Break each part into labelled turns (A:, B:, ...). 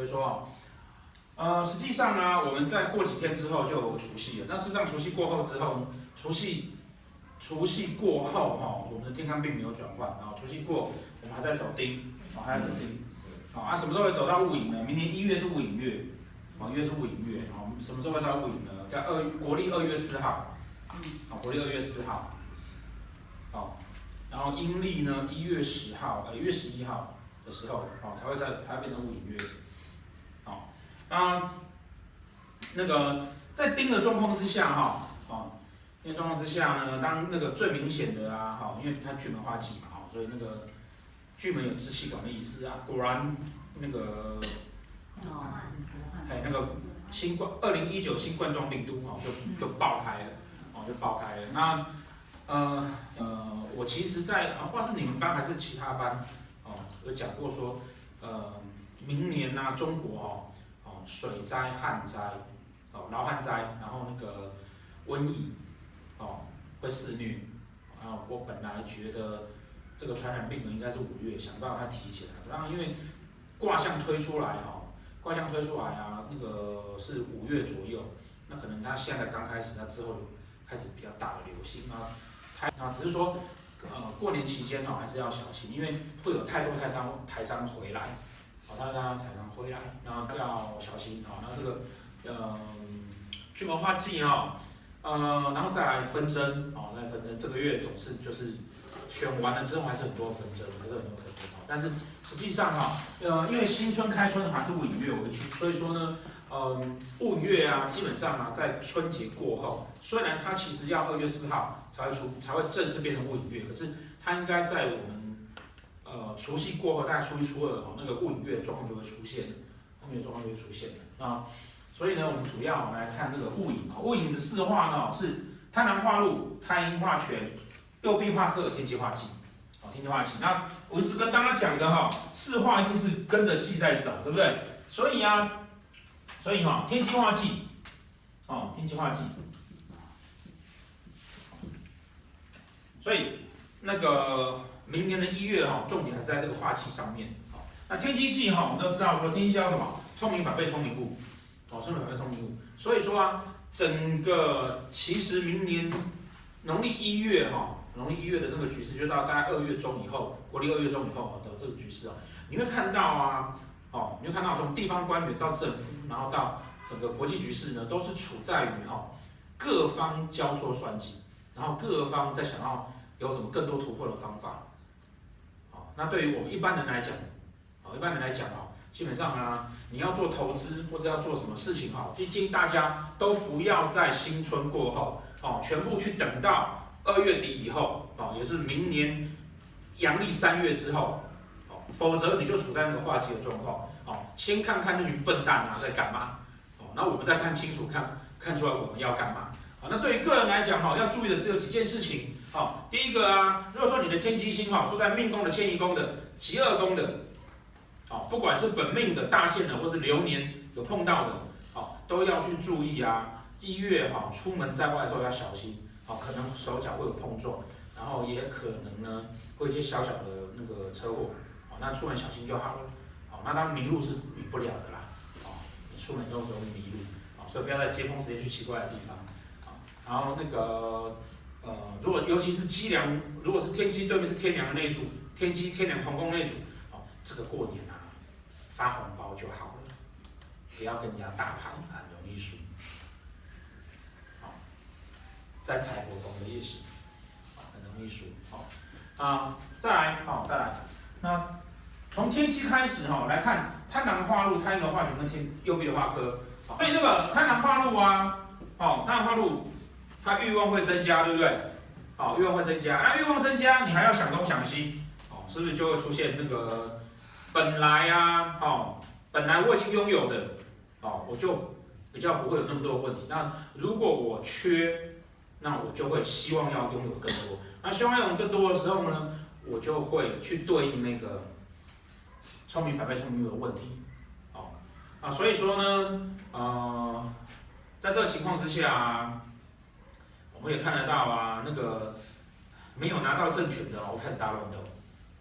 A: 所以说啊，呃，实际上呢，我们在过几天之后就有除夕了。那事实上，除夕过后之后，除夕除夕过后哈，我们的天干并没有转换，然后除夕过，我们还在走丁，啊，还在走丁，好啊，什么时候会走到戊寅呢？明年一月是戊寅月，啊，一月是戊寅月，啊，什么时候会到戊寅呢？在二国历二月四号，啊，国历二月四号，好。然后阴历呢，一月十号，呃，一月十一号的时候，哦，才会在，才会变成戊寅月，好，那那个在丁的状况之下，哈，哦，丁的状况之下呢，当那个最明显的啊，哈，因为它巨门化忌嘛，哈，所以那个巨门有支气管的意思啊，果然那个，哦，哎，那个新冠二零一九新冠状病毒，哈，就就爆开了，哦，就爆开了，那。呃呃，我其实在，啊，不知道是你们班还是其他班，哦，有讲过说，呃，明年呢、啊，中国哦，哦，水灾、旱灾，哦，涝旱灾，然后那个瘟疫，哦，会肆虐，啊，我本来觉得这个传染病呢应该是五月，想到它提起来，当然因为卦象推出来哈，卦象推出来啊，那个是五月左右，那可能它现在刚开始，那之后开始比较大的流行啊。啊，只是说，呃，过年期间哦，还是要小心，因为会有太多台商台商回来，好，他让台商回来，然后要小心啊。那这个，呃，巨门化忌哈，呃，然后再来纷争，哦，再纷争，这个月总是就是选完了之后还是很多纷争，还是很多纷争啊。但是实际上哈，呃，因为新春开春还是戊寅月为主，所以说呢。嗯，戊月啊，基本上啊，在春节过后，虽然它其实要二月四号才会出，才会正式变成戊寅月，可是它应该在我们除夕过后，大概初一初二哦，那个戊寅月状况就会出现，后面的状况就会出现了啊。所以呢，我们主要我们来看这个戊寅，戊寅的四化呢是贪狼化禄、太阴化权、右弼化克、天机化忌，哦，天机化忌。那我一直跟大家讲的哈，四化一定是跟着忌在走，对不对？所以啊。所以哈，天机化忌，哦，天机化忌，所以那个明年的一月哈，重点还是在这个化气上面。好，那天机气哈，我们都知道说天机叫什么？聪明反被聪明误，哦，聪明反被聪明误。所以说啊，整个其实明年农历一月哈，农历一月的那个局势，就到大概二月中以后，国历二月中以后的这个局势啊，你会看到啊。哦，你会看到从地方官员到政府，然后到整个国际局势呢，都是处在于哈各方交错算计，然后各方在想要有什么更多突破的方法。好，那对于我们一般人来讲，好，一般人来讲啊，基本上啊，你要做投资或者要做什么事情哈，毕竟大家都不要在新春过后，哦，全部去等到二月底以后，哦，也是明年阳历三月之后哦。否则你就处在那个化忌的状况，哦，先看看那群笨蛋啊在干嘛，哦，那我们再看清楚，看看出来我们要干嘛，好，那对于个人来讲，哈，要注意的只有几件事情，好，第一个啊，如果说你的天机星哈，住在命宫的迁移宫的极二宫的，好，不管是本命的大限的，或是流年有碰到的，好，都要去注意啊，一月哈，出门在外的时候要小心，好，可能手脚会有碰撞，然后也可能呢会一些小小的那个车祸。那出门小心就好了，好，那当然迷路是免不了的啦，哦，你出门都容易迷路，啊，所以不要在接风时间去奇怪的地方，啊，然后那个，呃，如果尤其是机梁，如果是天机对面是天梁的那一组，天机天梁同宫那一组，哦，这个过年啊，发红包就好了，不要跟人家大牌，很容易输，好，在财帛宫的意思，很容易输，好，啊，再来，好，再来，那。从天机开始哈，来看贪狼化禄，太阴的化权跟天右弼的化科，所以那个贪狼化禄啊，哦，贪狼化禄，它欲望会增加，对不对？好，欲望会增加，那欲望增加，你还要想东想西，哦，是不是就会出现那个本来啊，哦，本来我已经拥有的，哦，我就比较不会有那么多问题。那如果我缺，那我就会希望要拥有更多。那希望拥有更多的时候呢，我就会去对应那个。聪明反被聪明误的问题，好啊，所以说呢，呃，在这个情况之下，啊，我们也看得到啊，那个没有拿到政权的，我开始大乱斗，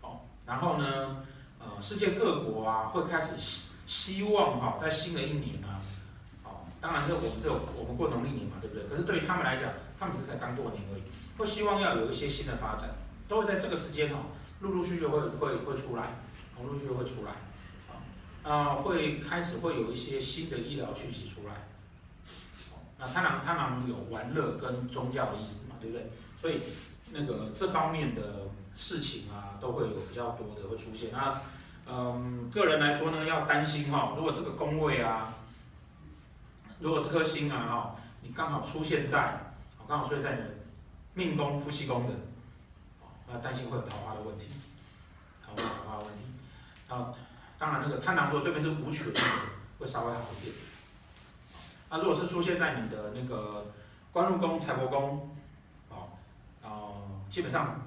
A: 哦，然后呢，呃，世界各国啊会开始希希望哈，在新的一年啊，哦，当然这我们只有我们过农历年嘛，对不对？可是对于他们来讲，他们只是才刚过年而已，会希望要有一些新的发展，都会在这个时间哦，陆陆续续会会会出来，陆陆续续会出来，啊，会开始会有一些新的医疗讯息出来。那贪狼贪狼有玩乐跟宗教的意思嘛，对不对？所以那个这方面的事情啊，都会有比较多的会出现。那嗯，个人来说呢，要担心哈，如果这个宫位啊，如果这颗星啊哈，你刚好出现在，刚好出现在你的命宫、夫妻宫的，那担心会有桃花的问题，桃花桃花问题。啊，当然那个贪狼座对面是武曲，会稍微好一点。那、如果是出现在你的那个官禄宫、财帛宫，哦，呃，基本上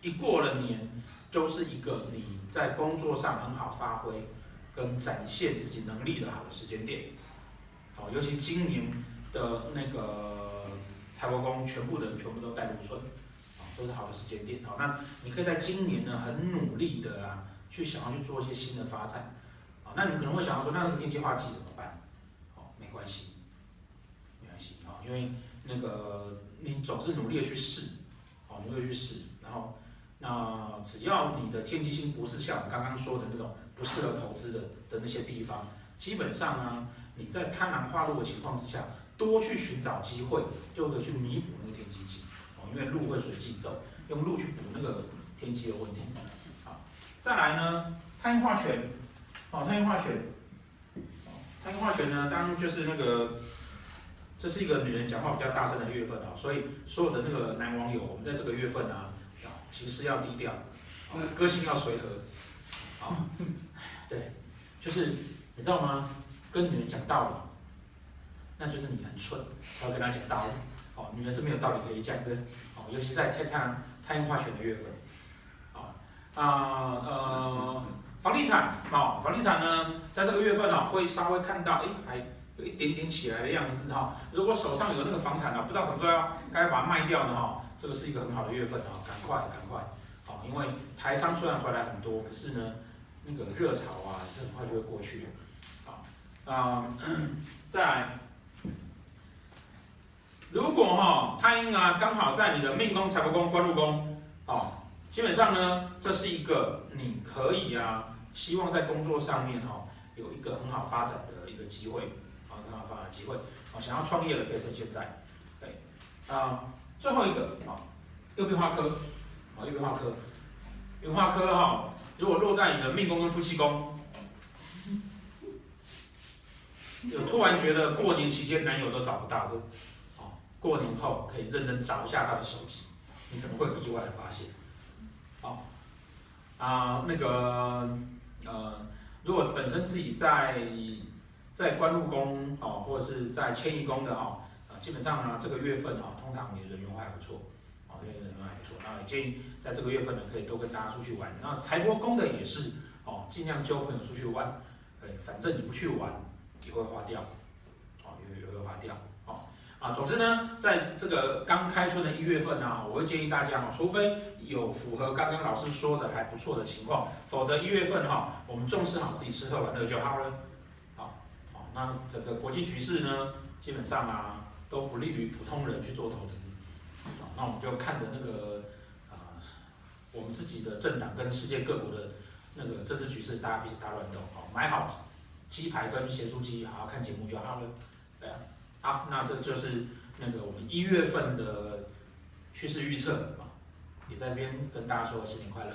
A: 一过了年，就是一个你在工作上很好发挥跟展现自己能力的好的时间点，哦，尤其今年的那个财帛宫全部的人全部都带禄春，啊，都是好的时间点，好，那你可以在今年呢很努力的啊，去想要去做一些新的发展，啊，那你可能会想要说，那这个天机化忌怎么办？没关系，没关系啊，因为那个你总是努力的去试，好，努力去试，然后那只要你的天机星不是像我刚刚说的那种不适合投资的的那些地方，基本上呢，你在贪婪化禄的情况之下，多去寻找机会，就可以去弥补那个天机星，哦，因为禄会随机走，用禄去补那个天机的问题，好，再来呢，太阴化权，哦，太阴化权。太阴化权呢，当就是那个，这是一个女人讲话比较大声的月份啊，所以所有的那个男网友，我们在这个月份啊，行事要低调，个性要随和，啊，对，就是你知道吗？跟女人讲道理，那就是你很蠢，要跟她讲道理，哦，女人是没有道理可以讲的，哦，尤其在太太阳太阳化权的月份，啊啊呃。房地产，啊，房地产呢，在这个月份啊，会稍微看到，哎，还有一点点起来的样子哈。如果手上有那个房产啊，不知道什么时候要该把它卖掉呢哈，这个是一个很好的月份啊，赶快赶快，好，因为台商虽然回来很多，可是呢，那个热潮啊，是很快就会过去的，好，啊，再来，如果哈太阴啊刚好在你的命宫、财帛宫、官禄宫，哦。基本上呢，这是一个你可以啊，希望在工作上面哈、哦、有一个很好发展的一个机会，啊，发展机会，啊，想要创业的可以趁现在，对，啊，最后一个啊，右边化科，啊，右边化科，右弼化科哈，如果落在你的命宫跟夫妻宫，有突然觉得过年期间男友都找不到的，啊，过年后可以认真找一下他的手机，你可能会有意外的发现。好，啊，那个，呃，如果本身自己在在官禄宫哦，或者是在迁移宫的哈，啊，基本上呢，这个月份啊，通常你的人缘还不错，啊，人缘还不错，那也建议在这个月份呢，可以多跟大家出去玩。那财帛宫的也是，哦，尽量交朋友出去玩，哎，反正你不去玩，也会花掉，哦，也会花掉，哦，啊，总之呢，在这个刚开春的一月份呢，我会建议大家哈，除非有符合刚刚老师说的还不错的情况，否则一月份哈，我们重视好自己吃喝玩乐就好了。那整个国际局势呢，基本上啊都不利于普通人去做投资。那我们就看着那个啊，我们自己的政党跟世界各国的那个政治局势，大家彼此大乱斗。好，买好鸡排跟咸酥鸡，好好看节目就好了。对啊，好，那这就是那个我们一月份的趋势预测。也在这边跟大家说新年快乐。